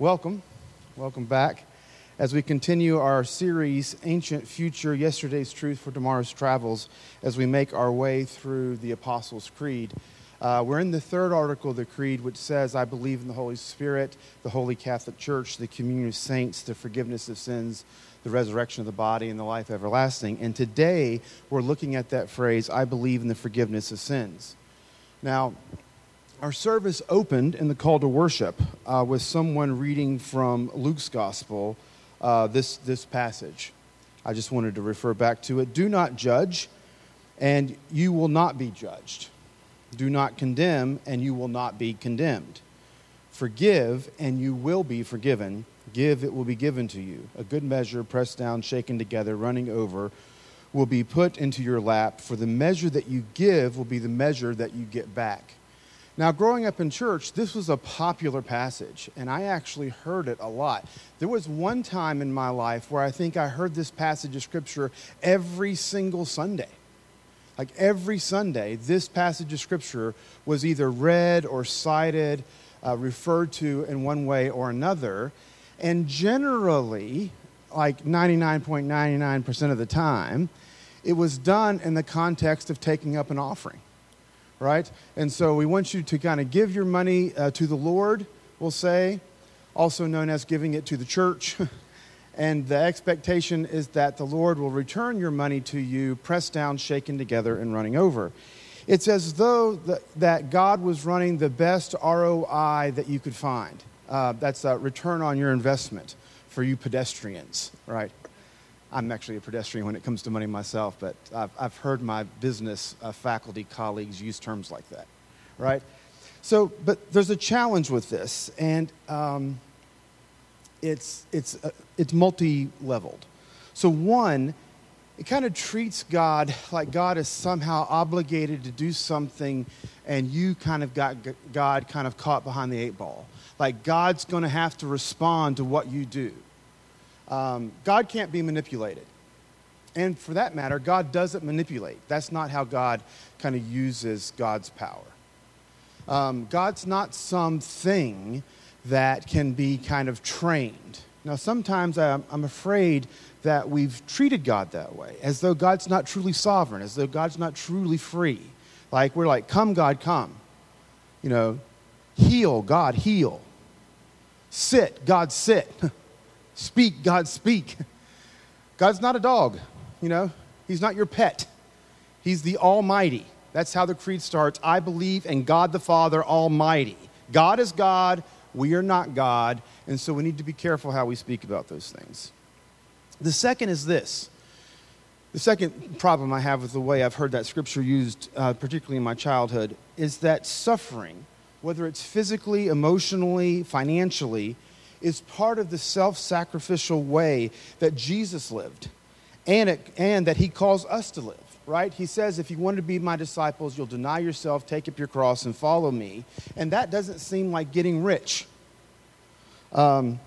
Welcome. Welcome back. As we continue our series, Ancient Future Yesterday's Truth for Tomorrow's Travels, as we make our way through the Apostles' Creed. Uh, we're in the third article of the Creed, which says, I believe in the Holy Spirit, the Holy Catholic Church, the communion of saints, the forgiveness of sins, the resurrection of the body, and the life everlasting. And today, we're looking at that phrase, I believe in the forgiveness of sins. Now, our service opened in the call to worship uh, with someone reading from Luke's gospel uh, this, this passage. I just wanted to refer back to it. Do not judge, and you will not be judged. Do not condemn, and you will not be condemned. Forgive, and you will be forgiven. Give, it will be given to you. A good measure, pressed down, shaken together, running over, will be put into your lap. For the measure that you give will be the measure that you get back. Now, growing up in church, this was a popular passage, and I actually heard it a lot. There was one time in my life where I think I heard this passage of Scripture every single Sunday. Like every Sunday, this passage of Scripture was either read or cited, uh, referred to in one way or another. And generally, like 99.99% of the time, it was done in the context of taking up an offering right? And so we want you to kind of give your money uh, to the Lord, we'll say, also known as giving it to the church. and the expectation is that the Lord will return your money to you, pressed down, shaken together, and running over. It's as though the, that God was running the best ROI that you could find. Uh, that's a return on your investment for you pedestrians, right? I'm actually a pedestrian when it comes to money myself, but I've, I've heard my business uh, faculty colleagues use terms like that, right? So, but there's a challenge with this, and um, it's, it's, uh, it's multi leveled. So, one, it kind of treats God like God is somehow obligated to do something, and you kind of got God kind of caught behind the eight ball. Like God's going to have to respond to what you do. Um, God can't be manipulated. And for that matter, God doesn't manipulate. That's not how God kind of uses God's power. Um, God's not something that can be kind of trained. Now, sometimes I'm, I'm afraid that we've treated God that way, as though God's not truly sovereign, as though God's not truly free. Like, we're like, come, God, come. You know, heal, God, heal. Sit, God, sit. Speak, God, speak. God's not a dog, you know, He's not your pet. He's the Almighty. That's how the creed starts. I believe in God the Father Almighty. God is God, we are not God, and so we need to be careful how we speak about those things. The second is this. The second problem I have with the way I've heard that scripture used, uh, particularly in my childhood, is that suffering, whether it's physically, emotionally, financially, is part of the self sacrificial way that Jesus lived and, it, and that he calls us to live, right? He says, if you want to be my disciples, you'll deny yourself, take up your cross, and follow me. And that doesn't seem like getting rich. Um,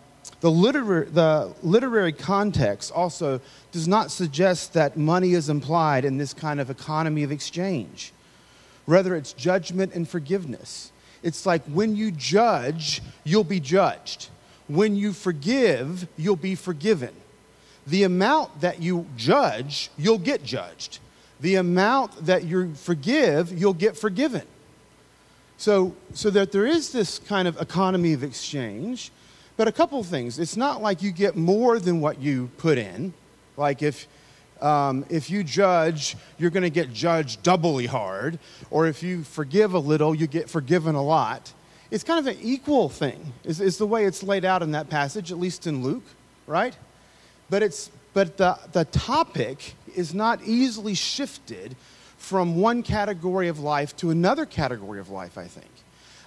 the, literary, the literary context also does not suggest that money is implied in this kind of economy of exchange. Rather, it's judgment and forgiveness. It's like when you judge, you'll be judged. When you forgive, you'll be forgiven. The amount that you judge, you'll get judged. The amount that you forgive, you'll get forgiven. So, so that there is this kind of economy of exchange. But a couple things. It's not like you get more than what you put in. Like if, um, if you judge, you're going to get judged doubly hard. Or if you forgive a little, you get forgiven a lot it's kind of an equal thing, is, is the way it's laid out in that passage, at least in Luke, right? But, it's, but the, the topic is not easily shifted from one category of life to another category of life, I think.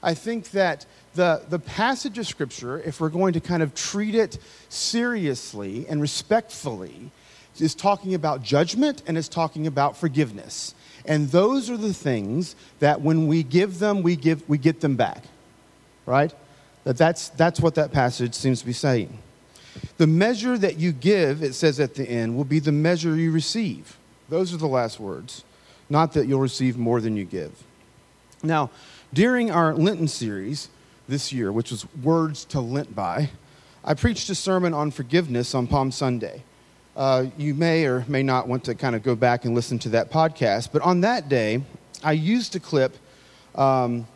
I think that the, the passage of Scripture, if we're going to kind of treat it seriously and respectfully, is talking about judgment and is talking about forgiveness. And those are the things that when we give them, we, give, we get them back right? That that's, that's what that passage seems to be saying. The measure that you give, it says at the end, will be the measure you receive. Those are the last words. Not that you'll receive more than you give. Now, during our Lenten series, this year, which was Words to Lent by, I preached a sermon on forgiveness on Palm Sunday. Uh, you may or may not want to kind of go back and listen to that podcast, but on that day, I used a clip um,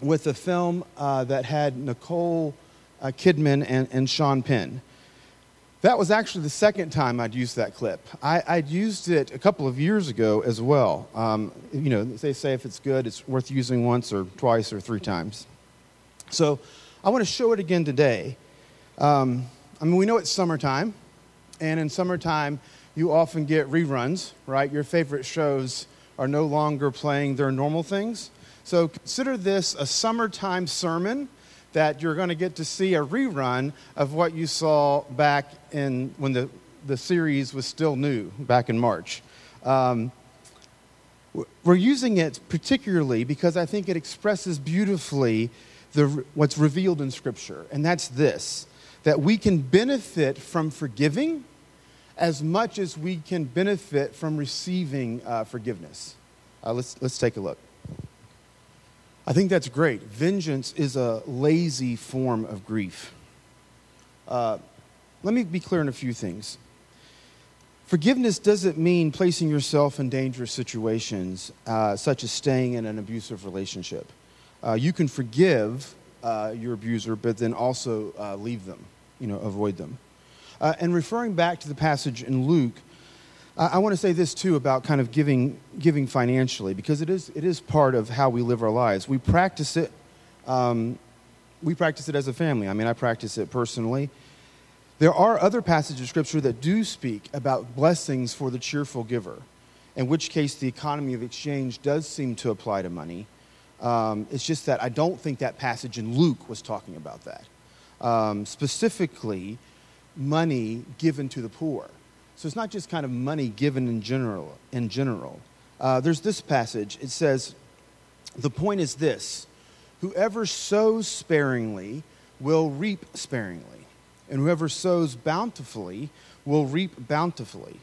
with a film uh, that had Nicole uh, Kidman and, and Sean Penn. That was actually the second time I'd used that clip. I, would used it a couple of years ago as well. Um, you know, they say if it's good, it's worth using once or twice or three times. So I want to show it again today. Um, I mean, we know it's summertime, and in summertime, you often get reruns, right? Your favorite shows are no longer playing their normal things. So consider this a summertime sermon that you're going to get to see a rerun of what you saw back in when the, the series was still new, back in March. Um, we're using it particularly because I think it expresses beautifully the, what's revealed in Scripture, and that's this that we can benefit from forgiving as much as we can benefit from receiving uh, forgiveness. Uh, let's, let's take a look. I think that's great. Vengeance is a lazy form of grief. Uh, let me be clear on a few things. Forgiveness doesn't mean placing yourself in dangerous situations, uh, such as staying in an abusive relationship. Uh, you can forgive uh, your abuser, but then also uh, leave them, you know, avoid them. Uh, and referring back to the passage in Luke, I want to say this too about kind of giving, giving financially, because it is, it is part of how we live our lives. We practice it. Um, we practice it as a family. I mean, I practice it personally. There are other passages of Scripture that do speak about blessings for the cheerful giver, in which case the economy of exchange does seem to apply to money. Um, it's just that I don't think that passage in Luke was talking about that. Um, specifically, money given to the poor. So it's not just kind of money given in general. In general, uh, there's this passage. It says, "The point is this: whoever sows sparingly will reap sparingly, and whoever sows bountifully will reap bountifully."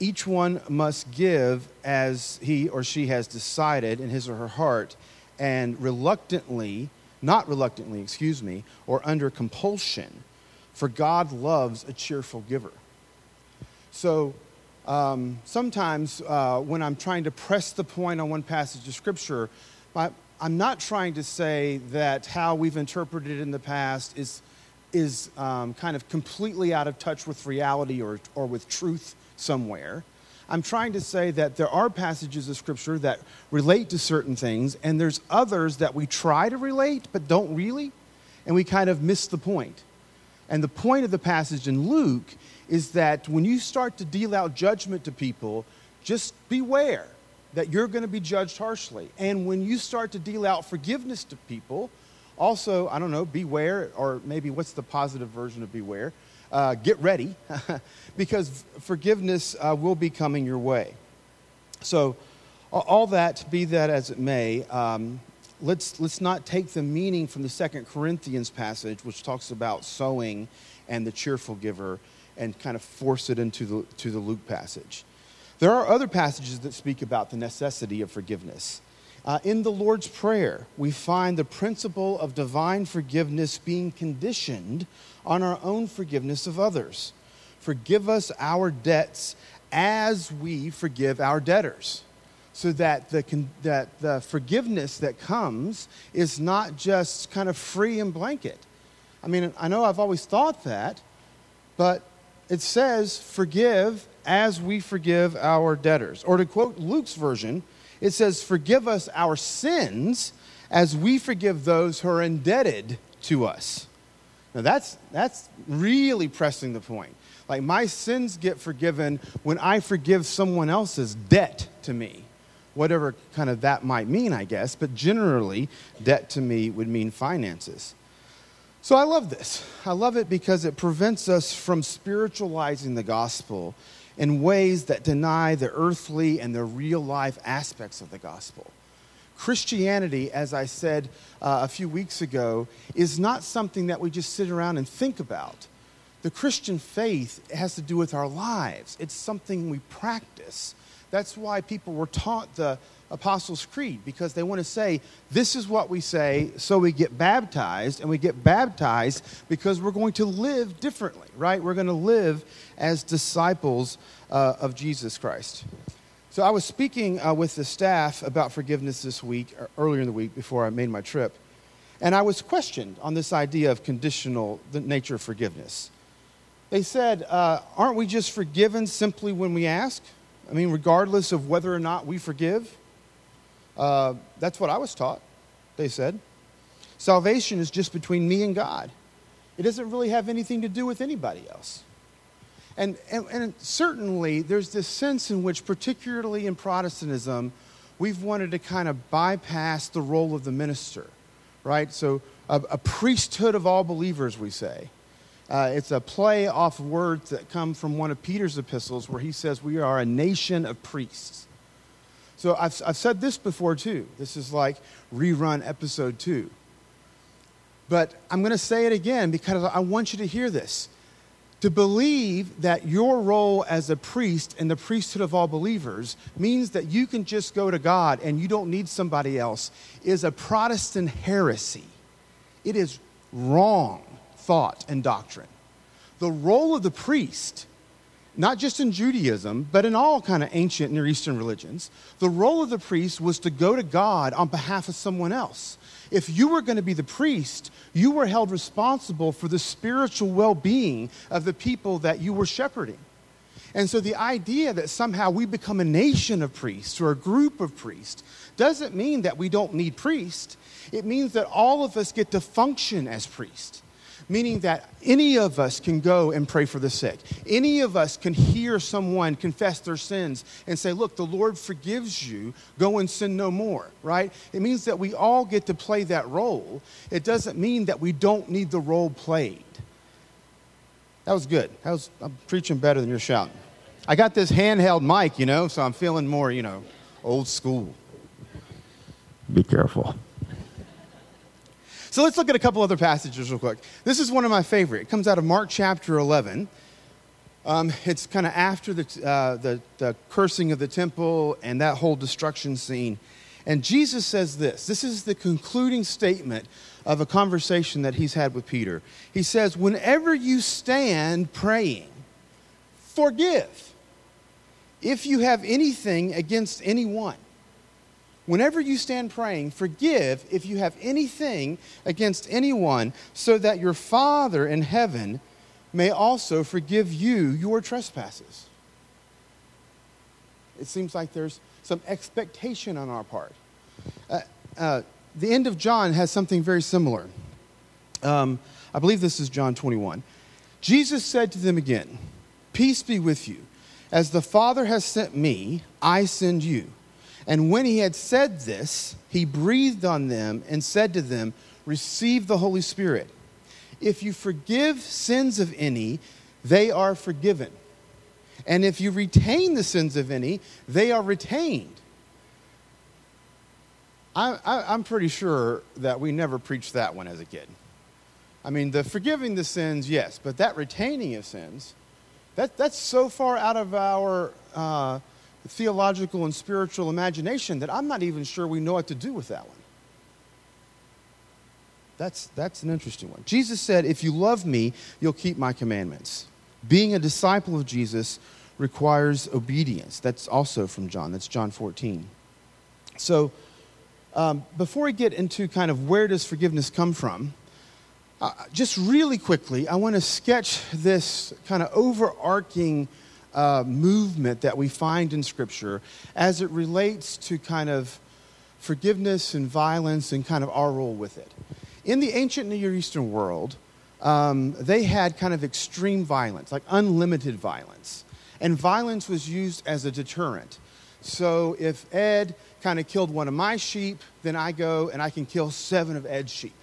Each one must give as he or she has decided in his or her heart, and reluctantly, not reluctantly, excuse me, or under compulsion, for God loves a cheerful giver. So um, sometimes uh, when I'm trying to press the point on one passage of Scripture, I, I'm not trying to say that how we've interpreted it in the past is, is um, kind of completely out of touch with reality or, or with truth somewhere. I'm trying to say that there are passages of Scripture that relate to certain things, and there's others that we try to relate but don't really, and we kind of miss the point. And the point of the passage in Luke is that when you start to deal out judgment to people, just beware that you're going to be judged harshly. And when you start to deal out forgiveness to people, also, I don't know, beware, or maybe what's the positive version of beware? uh, get ready because forgiveness uh, will be coming your way. So, all that, be that as it may, um, let's, let's not take the meaning from the Second Corinthians passage, which talks about sowing and the cheerful giver, and kind of force it into the, to the Luke passage. There are other passages that speak about the necessity of forgiveness. Uh, in the Lord's Prayer, we find the principle of divine forgiveness being conditioned on our own forgiveness of others. Forgive us our debts as we forgive our debtors. So that the, that the forgiveness that comes is not just kind of free and blanket. I mean, I know I've always thought that, but it says, forgive as we forgive our debtors. Or to quote Luke's version, it says, forgive us our sins as we forgive those who are indebted to us. Now, that's, that's really pressing the point. Like, my sins get forgiven when I forgive someone else's debt to me. Whatever kind of that might mean, I guess, but generally, debt to me would mean finances. So I love this. I love it because it prevents us from spiritualizing the gospel in ways that deny the earthly and the real life aspects of the gospel. Christianity, as I said uh, a few weeks ago, is not something that we just sit around and think about. The Christian faith has to do with our lives, it's something we practice. That's why people were taught the Apostles' Creed because they want to say, this is what we say, so we get baptized, and we get baptized because we're going to live differently, right? We're going to live as disciples uh, of Jesus Christ. So I was speaking uh, with the staff about forgiveness this week, earlier in the week before I made my trip, and I was questioned on this idea of conditional, the nature of forgiveness. They said, uh, Aren't we just forgiven simply when we ask? I mean, regardless of whether or not we forgive? Uh, that's what I was taught, they said. Salvation is just between me and God, it doesn't really have anything to do with anybody else. And, and, and certainly, there's this sense in which, particularly in Protestantism, we've wanted to kind of bypass the role of the minister, right? So, a, a priesthood of all believers, we say. Uh, it's a play off words that come from one of Peter's epistles where he says, We are a nation of priests. So I've, I've said this before too. This is like rerun episode two. But I'm going to say it again because I want you to hear this. To believe that your role as a priest in the priesthood of all believers means that you can just go to God and you don't need somebody else is a Protestant heresy. It is wrong thought and doctrine. The role of the priest, not just in Judaism, but in all kind of ancient Near Eastern religions, the role of the priest was to go to God on behalf of someone else. If you were going to be the priest, you were held responsible for the spiritual well being of the people that you were shepherding. And so the idea that somehow we become a nation of priests or a group of priests doesn't mean that we don't need priests. It means that all of us get to function as priests meaning that any of us can go and pray for the sick. Any of us can hear someone confess their sins and say, Look, the Lord forgives you, go and sin no more, right? It means that we all get to play that role. It doesn't mean that we don't need the role played. That was good. That was, I'm preaching better than you're shouting. I got this handheld mic, you know, so I'm feeling more, you know, old school. Be careful. So let's look at a couple other passages real quick. This is one of my favorite. It comes out of Mark chapter 11. Um, it's kind of after the, uh, the, the cursing of the temple and that whole destruction scene. And Jesus says this this is the concluding statement of a conversation that he's had with Peter. He says, Whenever you stand praying, forgive if you have anything against anyone. Whenever you stand praying, forgive if you have anything against anyone, so that your Father in heaven may also forgive you your trespasses. It seems like there's some expectation on our part. Uh, uh, the end of John has something very similar. Um, I believe this is John 21. Jesus said to them again, Peace be with you. As the Father has sent me, I send you. And when he had said this, he breathed on them and said to them, Receive the Holy Spirit. If you forgive sins of any, they are forgiven. And if you retain the sins of any, they are retained. I, am pretty sure that we never preached that one as a kid. I mean, the forgiving the sins, yes, but that retaining of sins, that, that's so far out of our. Uh, theological and spiritual imagination that I'm not even sure we know what to do with that one. That's, that's an interesting one. Jesus said, If you love me, you'll keep my commandments. Being a disciple of Jesus requires obedience. That's also from John. That's John 14. So, um, before we get into kind of where does forgiveness come from, uh, just really quickly, I want to sketch this kind of overarching uh, movement that we find in Scripture as it relates to kind of forgiveness and violence and kind of our role with it. In the ancient Near Eastern world, um, they had kind of extreme violence, like unlimited violence. And violence was used as a deterrent. So if Ed kind of killed one of my sheep, then I go and I can kill seven of Ed's sheep.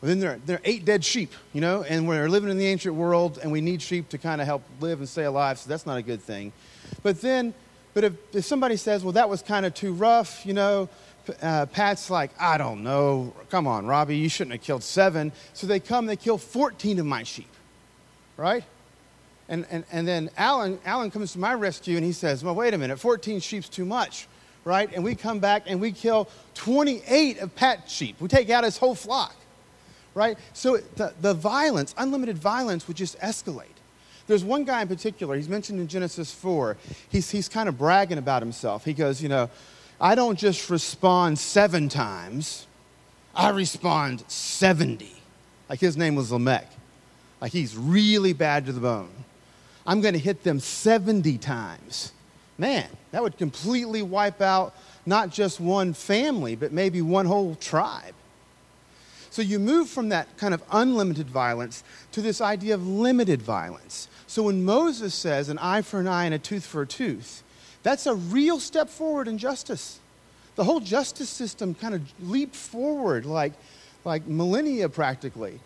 Well, then there are, there are eight dead sheep, you know, and we're living in the ancient world and we need sheep to kind of help live and stay alive, so that's not a good thing. But then, but if, if somebody says, well, that was kind of too rough, you know, uh, Pat's like, I don't know. Come on, Robbie, you shouldn't have killed seven. So they come, they kill 14 of my sheep, right? And, and, and then Alan, Alan comes to my rescue and he says, well, wait a minute, 14 sheep's too much right? And we come back and we kill 28 of Pat's sheep. We take out his whole flock, right? So the, the violence, unlimited violence, would just escalate. There's one guy in particular, he's mentioned in Genesis 4. He's, he's kind of bragging about himself. He goes, You know, I don't just respond seven times, I respond 70. Like his name was Lamech. Like he's really bad to the bone. I'm going to hit them 70 times. Man, that would completely wipe out not just one family, but maybe one whole tribe. So you move from that kind of unlimited violence to this idea of limited violence. So when Moses says an eye for an eye and a tooth for a tooth, that's a real step forward in justice. The whole justice system kind of leaped forward like, like millennia practically.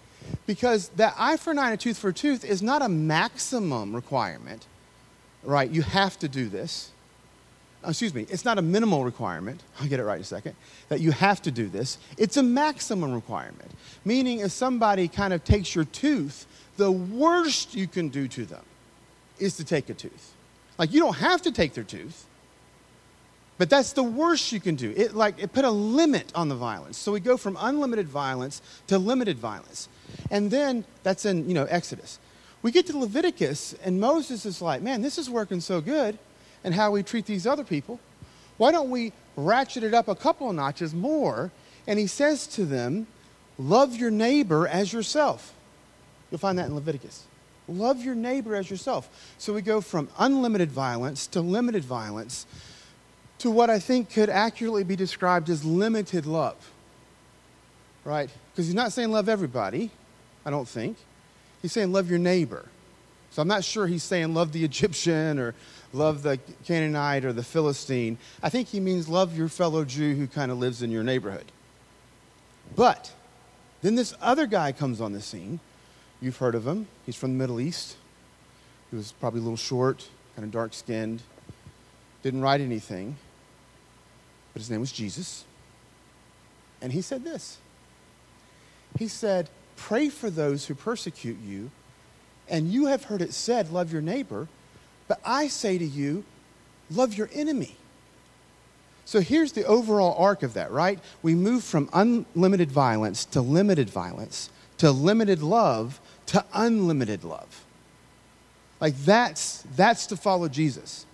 Because that eye for an eye and a tooth for a tooth is not a maximum requirement, right? You have to do this. Uh, excuse me, it's not a minimal requirement. I'll get it right in a second. That you have to do this. It's a maximum requirement. Meaning, if somebody kind of takes your tooth, the worst you can do to them is to take a tooth. Like, you don't have to take their tooth. But that's the worst you can do. It like it put a limit on the violence. So we go from unlimited violence to limited violence. And then that's in, you know, Exodus. We get to Leviticus, and Moses is like, man, this is working so good, and how we treat these other people. Why don't we ratchet it up a couple of notches more? And he says to them, love your neighbor as yourself. You'll find that in Leviticus. Love your neighbor as yourself. So we go from unlimited violence to limited violence to what I think could accurately be described as limited love. Right? Because he's not saying love everybody, I don't think. He's saying love your neighbor. So I'm not sure he's saying love the Egyptian or love the Canaanite or the Philistine. I think he means love your fellow Jew who kind of lives in your neighborhood. But then this other guy comes on the scene. You've heard of him. He's from the Middle East. He was probably a little short, kind of dark skinned, didn't write anything, but his name was Jesus. And he said this He said, Pray for those who persecute you. And you have heard it said, Love your neighbor. But I say to you, Love your enemy. So here's the overall arc of that, right? We move from unlimited violence to limited violence to limited love to unlimited love. Like that's that's to follow Jesus.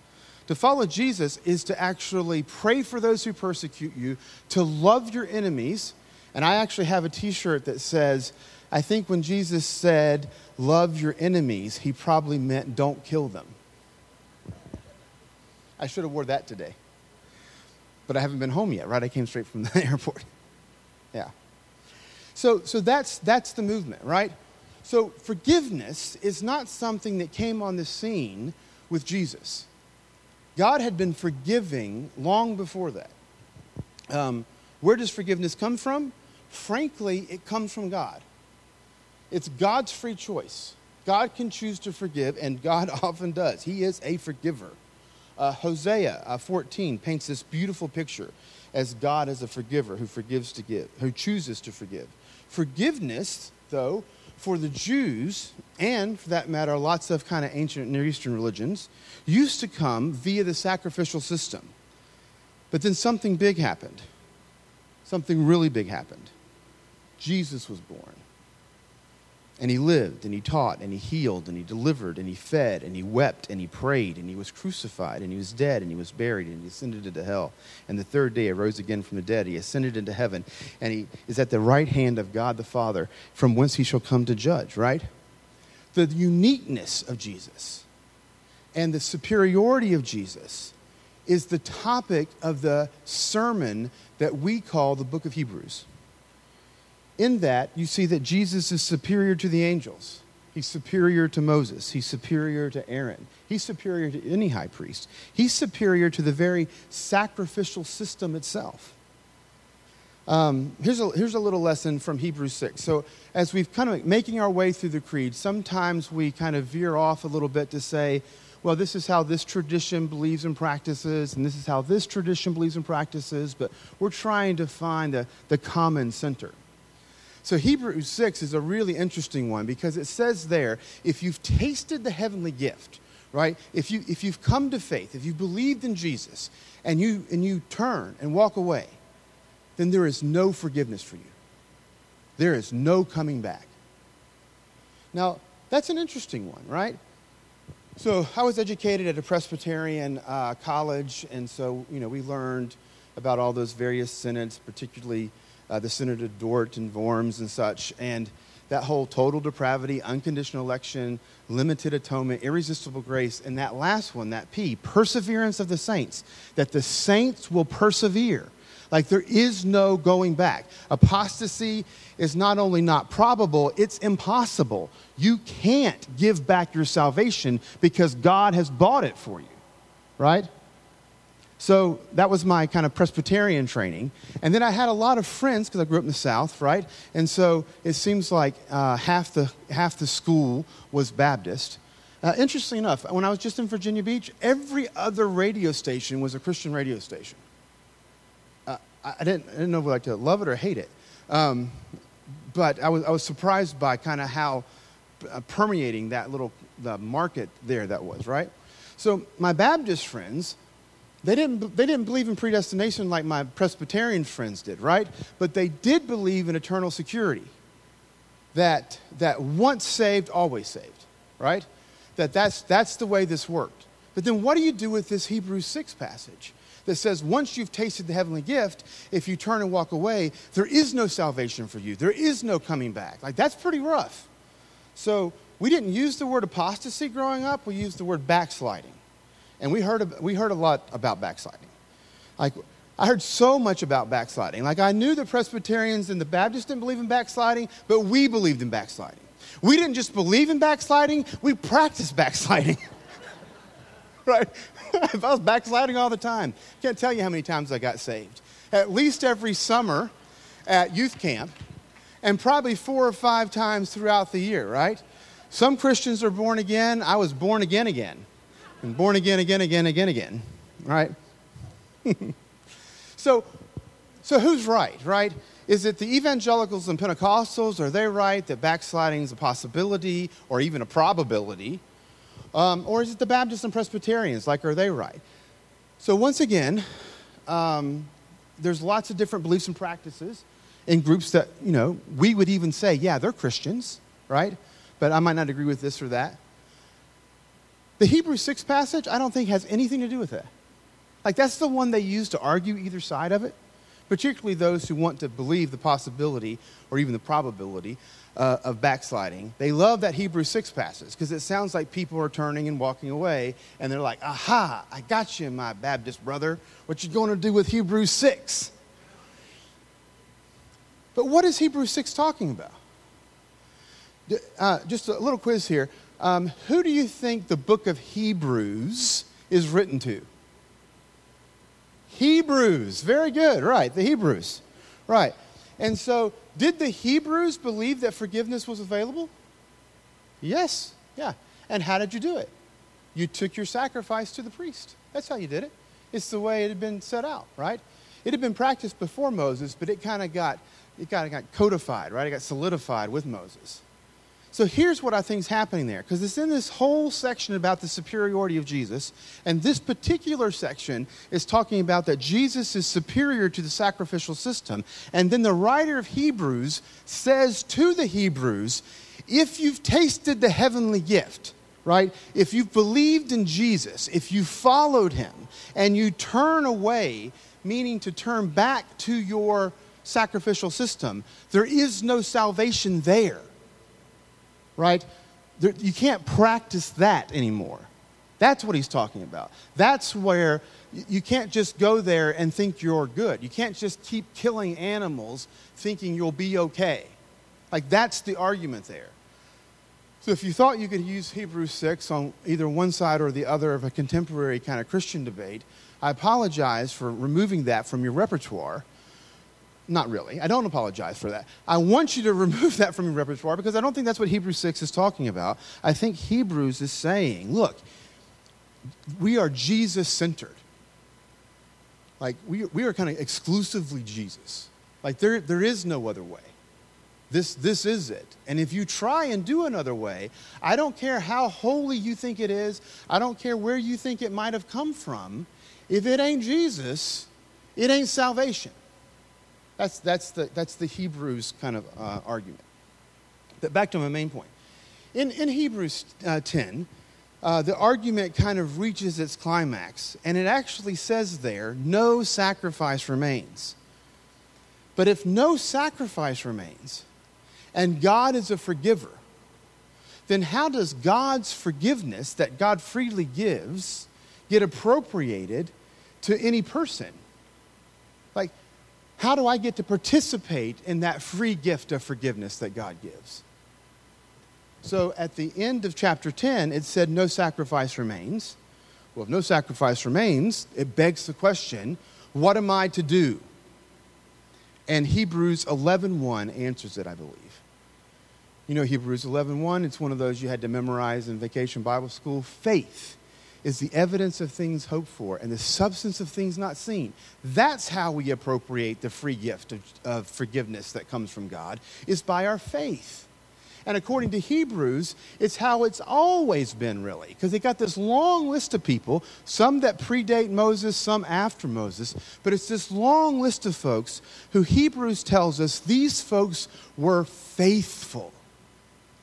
To follow Jesus is to actually pray for those who persecute you, to love your enemies. And I actually have a t shirt that says, I think when Jesus said, love your enemies, he probably meant don't kill them. I should have wore that today. But I haven't been home yet, right? I came straight from the airport. Yeah. So, so that's, that's the movement, right? So forgiveness is not something that came on the scene with Jesus. God had been forgiving long before that. Um, where does forgiveness come from? Frankly, it comes from God. It's God's free choice. God can choose to forgive, and God often does. He is a forgiver. Uh, Hosea uh, 14 paints this beautiful picture as God as a forgiver who forgives to give, who chooses to forgive. Forgiveness, though, for the Jews, and for that matter, lots of kind of ancient Near Eastern religions, used to come via the sacrificial system. But then something big happened. Something really big happened. Jesus was born. And he lived and he taught and he healed and he delivered and he fed and he wept and he prayed and he was crucified and he was dead and he was buried and he ascended into hell. And the third day he rose again from the dead. He ascended into heaven and he is at the right hand of God the Father from whence he shall come to judge, right? The uniqueness of Jesus and the superiority of Jesus is the topic of the sermon that we call the book of Hebrews in that, you see that Jesus is superior to the angels. He's superior to Moses. He's superior to Aaron. He's superior to any high priest. He's superior to the very sacrificial system itself. Um, here's, a, here's a little lesson from Hebrews 6. So, as we've kind of making our way through the creed, sometimes we kind of veer off a little bit to say, well, this is how this tradition believes and practices, and this is how this tradition believes and practices, but we're trying to find the, the common center. So, Hebrews 6 is a really interesting one because it says there if you've tasted the heavenly gift, right? If, you, if you've come to faith, if you've believed in Jesus, and you, and you turn and walk away, then there is no forgiveness for you. There is no coming back. Now, that's an interesting one, right? So, I was educated at a Presbyterian uh, college, and so, you know, we learned about all those various synods, particularly uh, the Synod of Dort and Worms and such, and that whole total depravity, unconditional election, limited atonement, irresistible grace, and that last one, that P, perseverance of the saints, that the saints will persevere. Like there is no going back. Apostasy is not only not probable, it's impossible. You can't give back your salvation because God has bought it for you, right? So that was my kind of Presbyterian training. And then I had a lot of friends because I grew up in the South, right? And so it seems like uh, half, the, half the school was Baptist. Uh, interestingly enough, when I was just in Virginia Beach, every other radio station was a Christian radio station. Uh, I, didn't, I didn't know if I like to love it or hate it. Um, but I was, I was surprised by kind of how uh, permeating that little the market there that was, right? So my Baptist friends, they didn't, they didn't believe in predestination like my Presbyterian friends did, right? But they did believe in eternal security. That, that once saved, always saved, right? That that's, that's the way this worked. But then what do you do with this Hebrews 6 passage that says once you've tasted the heavenly gift, if you turn and walk away, there is no salvation for you, there is no coming back? Like, that's pretty rough. So we didn't use the word apostasy growing up, we used the word backsliding. And we heard, we heard a lot about backsliding. Like, I heard so much about backsliding. Like, I knew the Presbyterians and the Baptists didn't believe in backsliding, but we believed in backsliding. We didn't just believe in backsliding, we practiced backsliding. right? I was backsliding all the time. Can't tell you how many times I got saved. At least every summer at youth camp, and probably four or five times throughout the year, right? Some Christians are born again. I was born again again and born again, again, again, again, again. Right? so, so who's right, right? Is it the evangelicals and Pentecostals? Are they right that backsliding is a possibility or even a probability? Um, or is it the Baptists and Presbyterians? Like, are they right? So, once again, um, there's lots of different beliefs and practices in groups that, you know, we would even say, yeah, they're Christians, right? But I might not agree with this or that. The Hebrews 6 passage, I don't think has anything to do with that. Like, that's the one they use to argue either side of it, particularly those who want to believe the possibility or even the probability uh, of backsliding. They love that Hebrews 6 passage because it sounds like people are turning and walking away, and they're like, aha, I got you, my Baptist brother. What you going to do with Hebrews 6? But what is Hebrews 6 talking about? Uh, just a little quiz here. Um, who do you think the book of Hebrews is written to? Hebrews. Very good. Right. The Hebrews. Right. And so, did the Hebrews believe that forgiveness was available? Yes. Yeah. And how did you do it? You took your sacrifice to the priest. That's how you did it. It's the way it had been set out, right? It had been practiced before Moses, but it kind of got it kind of got codified, right? It got solidified with Moses. So here's what I think is happening there, because it's in this whole section about the superiority of Jesus, and this particular section is talking about that Jesus is superior to the sacrificial system. And then the writer of Hebrews says to the Hebrews, if you've tasted the heavenly gift, right? If you've believed in Jesus, if you followed him, and you turn away, meaning to turn back to your sacrificial system, there is no salvation there right? There, you can't practice that anymore. That's what he's talking about. That's where you can't just go there and think you're good. You can't just keep killing animals thinking you'll be okay. Like, that's the argument there. So, if you thought you could use Hebrews 6 on either one side or the other of a contemporary kind of Christian debate, I apologize for removing that from your repertoire not really. I don't apologize for that. I want you to remove that from your repertoire because I don't think that's what Hebrews 6 is talking about. I think Hebrews is saying, look, we are Jesus centered. Like, we, we are kind of exclusively Jesus. Like, there, there is no other way. This, this is it. And if you try and do another way, I don't care how holy you think it is, I don't care where you think it might have come from. If it ain't Jesus, it ain't salvation. That's, that's, the, that's the Hebrews kind of uh, argument. But back to my main point. In, in Hebrews uh, 10, uh, the argument kind of reaches its climax, and it actually says there, no sacrifice remains. But if no sacrifice remains, and God is a forgiver, then how does God's forgiveness that God freely gives get appropriated to any person? How do I get to participate in that free gift of forgiveness that God gives? So at the end of chapter 10, it said, No sacrifice remains. Well, if no sacrifice remains, it begs the question, What am I to do? And Hebrews 11.1 answers it, I believe. You know Hebrews 11.1, it's one of those you had to memorize in vacation Bible school. Faith is the evidence of things hoped for and the substance of things not seen. That's how we appropriate the free gift of, of forgiveness that comes from God, is by our faith. And according to Hebrews, it's how it's always been, really, because they got this long list of people, some that predate Moses, some after Moses, but it's this long list of folks who Hebrews tells us these folks were faithful,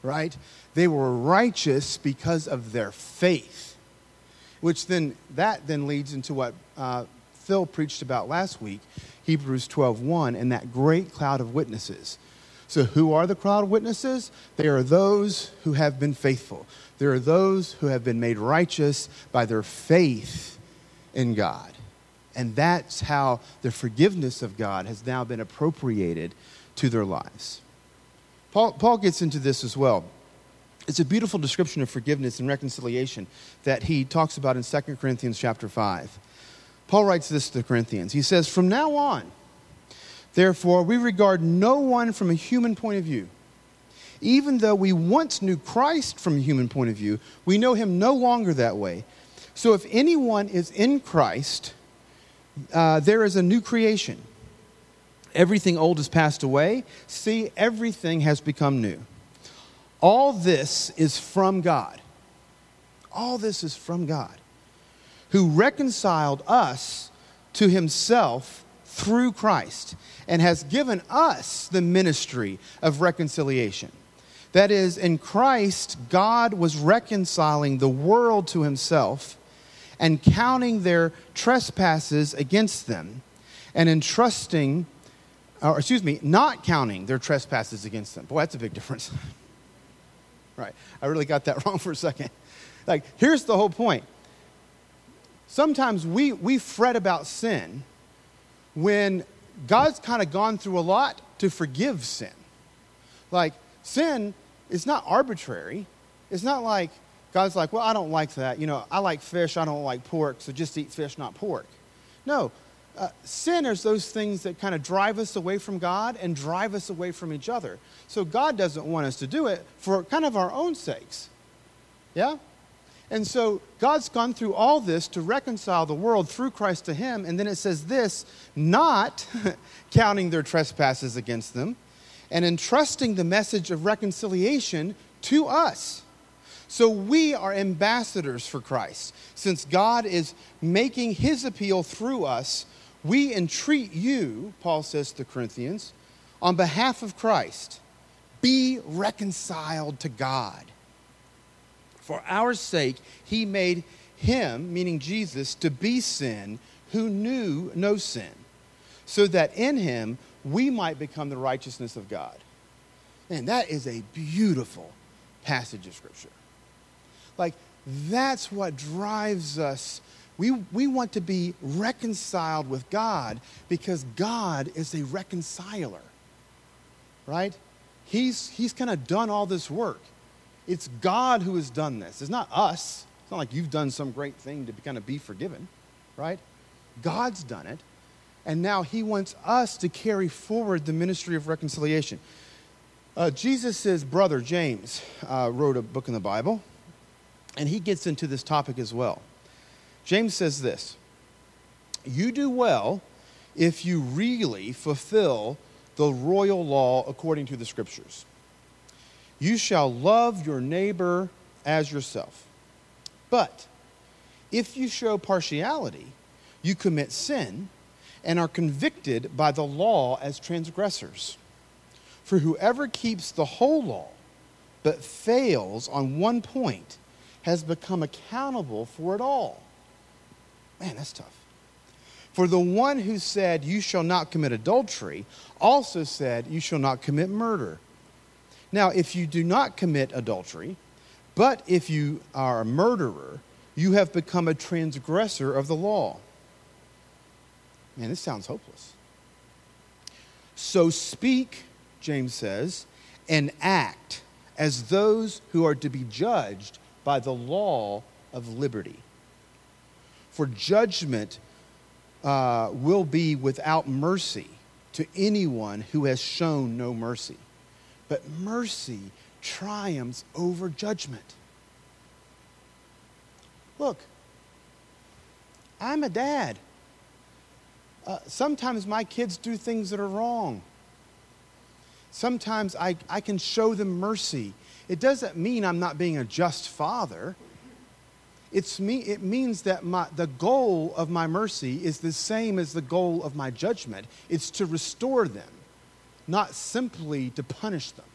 right? They were righteous because of their faith, which then, that then leads into what uh, Phil preached about last week, Hebrews 12:1, and that great cloud of witnesses so, who are the cloud of witnesses? They are those who have been faithful. There are those who have been made righteous by their faith in God. And that's how the forgiveness of God has now been appropriated to their lives. Paul, Paul gets into this as well. It's a beautiful description of forgiveness and reconciliation that he talks about in 2 Corinthians chapter 5. Paul writes this to the Corinthians. He says, From now on, Therefore, we regard no one from a human point of view. Even though we once knew Christ from a human point of view, we know him no longer that way. So if anyone is in Christ, uh, there is a new creation. Everything old has passed away. See, everything has become new. All this is from God. All this is from God, who reconciled us to himself through Christ and has given us the ministry of reconciliation. That is, in Christ, God was reconciling the world to himself and counting their trespasses against them and entrusting, or excuse me, not counting their trespasses against them. Boy, that's a big difference. right. I really got that wrong for a second. Like, here's the whole point. Sometimes we, we fret about sin when God's kind of gone through a lot to forgive sin. Like, sin is not arbitrary. It's not like God's like, well, I don't like that. You know, I like fish, I don't like pork, so just eat fish, not pork. No, uh, sin is those things that kind of drive us away from God and drive us away from each other. So God doesn't want us to do it for kind of our own sakes. Yeah? And so God's gone through all this to reconcile the world through Christ to Him. And then it says this not counting their trespasses against them and entrusting the message of reconciliation to us. So we are ambassadors for Christ. Since God is making His appeal through us, we entreat you, Paul says to the Corinthians, on behalf of Christ, be reconciled to God. For our sake, he made him, meaning Jesus, to be sin who knew no sin, so that in him we might become the righteousness of God. And that is a beautiful passage of Scripture. Like, that's what drives us. We, we want to be reconciled with God because God is a reconciler, right? He's, he's kind of done all this work. It's God who has done this. It's not us. It's not like you've done some great thing to kind of be forgiven, right? God's done it. And now he wants us to carry forward the ministry of reconciliation. Uh, Jesus' brother, James, uh, wrote a book in the Bible, and he gets into this topic as well. James says this You do well if you really fulfill the royal law according to the scriptures. You shall love your neighbor as yourself. But if you show partiality, you commit sin and are convicted by the law as transgressors. For whoever keeps the whole law but fails on one point has become accountable for it all. Man, that's tough. For the one who said, You shall not commit adultery, also said, You shall not commit murder. Now, if you do not commit adultery, but if you are a murderer, you have become a transgressor of the law. Man, this sounds hopeless. So speak, James says, and act as those who are to be judged by the law of liberty. For judgment uh, will be without mercy to anyone who has shown no mercy. But mercy triumphs over judgment. Look, I'm a dad. Uh, sometimes my kids do things that are wrong. Sometimes I, I can show them mercy. It doesn't mean I'm not being a just father. It's me, it means that my, the goal of my mercy is the same as the goal of my judgment. It's to restore them, not simply to punish them.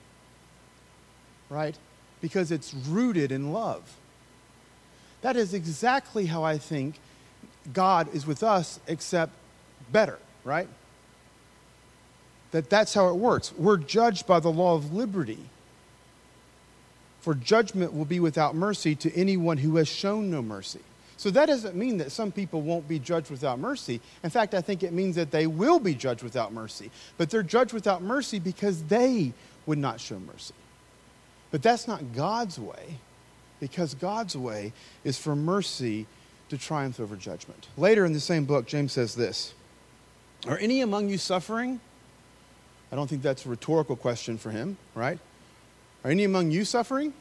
Right? Because it's rooted in love. That is exactly how I think God is with us, except better, right? That that's how it works. We're judged by the law of liberty for judgment will be without mercy to anyone who has shown no mercy. So that doesn't mean that some people won't be judged without mercy. In fact, I think it means that they will be judged without mercy. But they're judged without mercy because they would not show mercy. But that's not God's way, because God's way is for mercy to triumph over judgment. Later in the same book, James says this Are any among you suffering? I don't think that's a rhetorical question for him, right? Are any among you suffering?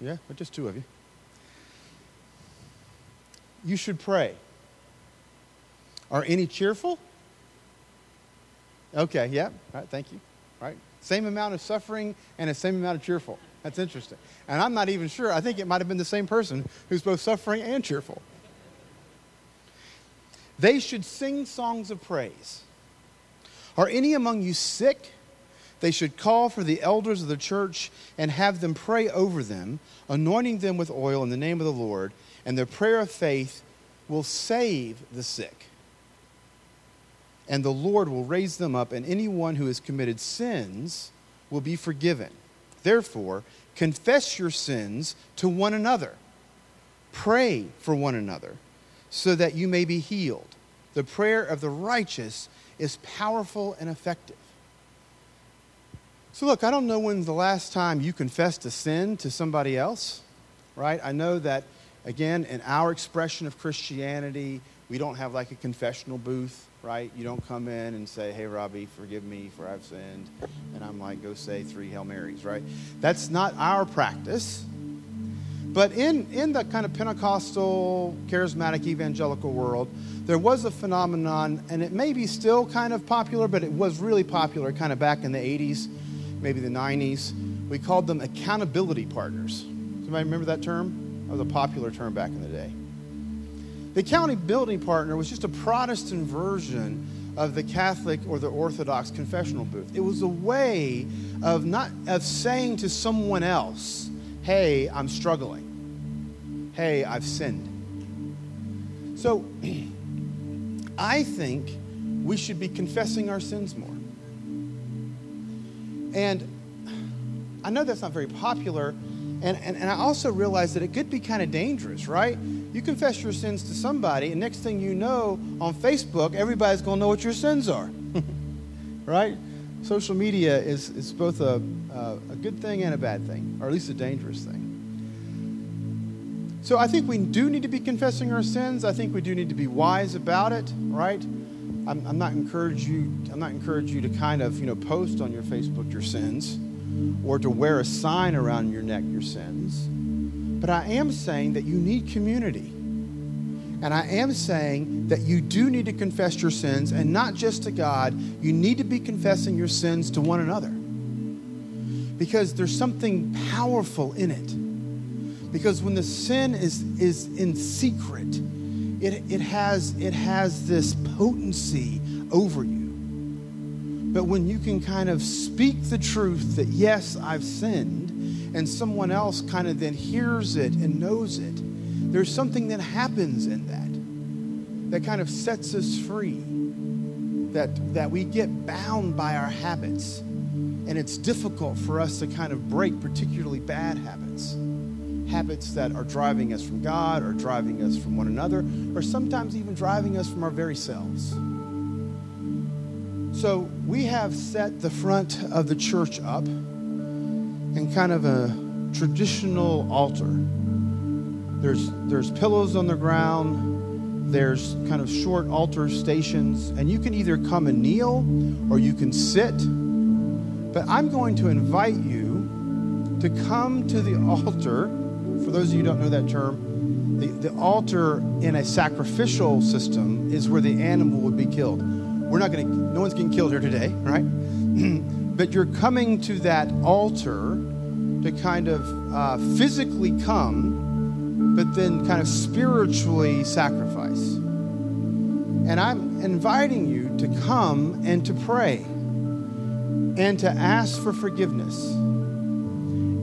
Yeah, but just two of you. You should pray. Are any cheerful? Okay, yeah, right, thank you. Right? Same amount of suffering and the same amount of cheerful. That's interesting. And I'm not even sure. I think it might have been the same person who's both suffering and cheerful. They should sing songs of praise. Are any among you sick? They should call for the elders of the church and have them pray over them, anointing them with oil in the name of the Lord, and their prayer of faith will save the sick. And the Lord will raise them up, and anyone who has committed sins will be forgiven. Therefore, confess your sins to one another. Pray for one another so that you may be healed. The prayer of the righteous is powerful and effective. So, look, I don't know when the last time you confessed a sin to somebody else, right? I know that, again, in our expression of Christianity, we don't have like a confessional booth, right? You don't come in and say, hey, Robbie, forgive me for I've sinned. And I'm like, go say three Hail Marys, right? That's not our practice. But in, in the kind of Pentecostal, charismatic, evangelical world, there was a phenomenon, and it may be still kind of popular, but it was really popular kind of back in the 80s maybe the 90s. We called them accountability partners. Somebody remember that term? That was a popular term back in the day. The accountability partner was just a Protestant version of the Catholic or the Orthodox confessional booth. It was a way of not of saying to someone else, "Hey, I'm struggling. Hey, I've sinned." So I think we should be confessing our sins more. And I know that's not very popular. And, and, and I also realize that it could be kind of dangerous, right? You confess your sins to somebody, and next thing you know, on Facebook, everybody's going to know what your sins are, right? Social media is, is both a, a, a good thing and a bad thing, or at least a dangerous thing. So I think we do need to be confessing our sins. I think we do need to be wise about it, right? I'm, I'm not encourage you. I'm not encourage you to kind of you know post on your Facebook your sins, or to wear a sign around your neck your sins. But I am saying that you need community, And I am saying that you do need to confess your sins, and not just to God, you need to be confessing your sins to one another. Because there's something powerful in it. Because when the sin is, is in secret, it, it, has, it has this potency over you. But when you can kind of speak the truth that, yes, I've sinned, and someone else kind of then hears it and knows it, there's something that happens in that that kind of sets us free. That, that we get bound by our habits. And it's difficult for us to kind of break particularly bad habits. Habits that are driving us from God or driving us from one another, or sometimes even driving us from our very selves. So we have set the front of the church up in kind of a traditional altar. There's, there's pillows on the ground, there's kind of short altar stations, and you can either come and kneel or you can sit. But I'm going to invite you to come to the altar. For those of you who don't know that term, the, the altar in a sacrificial system is where the animal would be killed. We're not going to, no one's getting killed here today, right? but you're coming to that altar to kind of uh, physically come but then kind of spiritually sacrifice. And I'm inviting you to come and to pray and to ask for forgiveness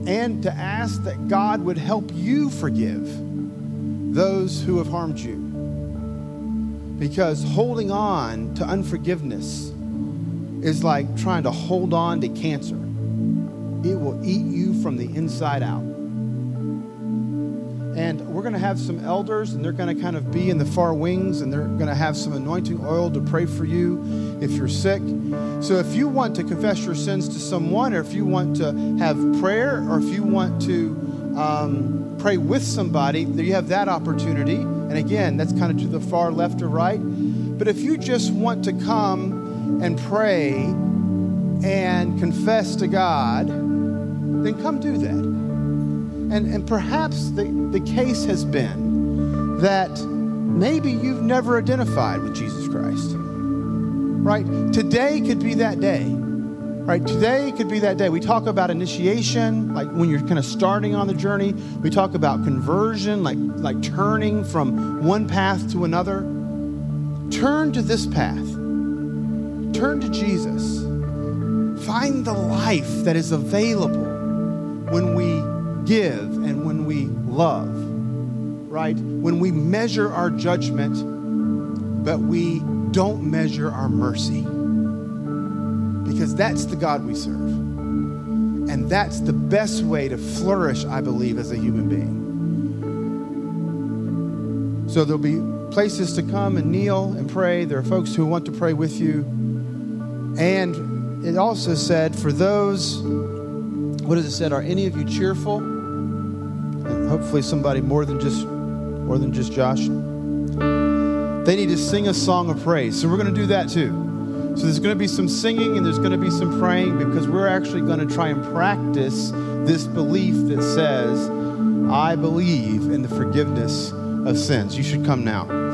and to ask that God would help you forgive those who have harmed you. Because holding on to unforgiveness is like trying to hold on to cancer, it will eat you from the inside out. And we're going to have some elders, and they're going to kind of be in the far wings, and they're going to have some anointing oil to pray for you if you're sick. So if you want to confess your sins to someone, or if you want to have prayer, or if you want to um, pray with somebody, you have that opportunity. And again, that's kind of to the far left or right. But if you just want to come and pray and confess to God, then come do that. And, and perhaps the, the case has been that maybe you've never identified with Jesus Christ. Right? Today could be that day. Right? Today could be that day. We talk about initiation, like when you're kind of starting on the journey. We talk about conversion, like, like turning from one path to another. Turn to this path. Turn to Jesus. Find the life that is available when we give and when we love, right? When we measure our judgment, but we don't measure our mercy. Because that's the God we serve. And that's the best way to flourish, I believe, as a human being. So there'll be places to come and kneel and pray. There are folks who want to pray with you. And it also said, for those, what does it said? Are any of you cheerful? Hopefully somebody more than just more than just Josh. They need to sing a song of praise. So we're going to do that too. So there's going to be some singing and there's going to be some praying because we're actually going to try and practice this belief that says, I believe in the forgiveness of sins. You should come now.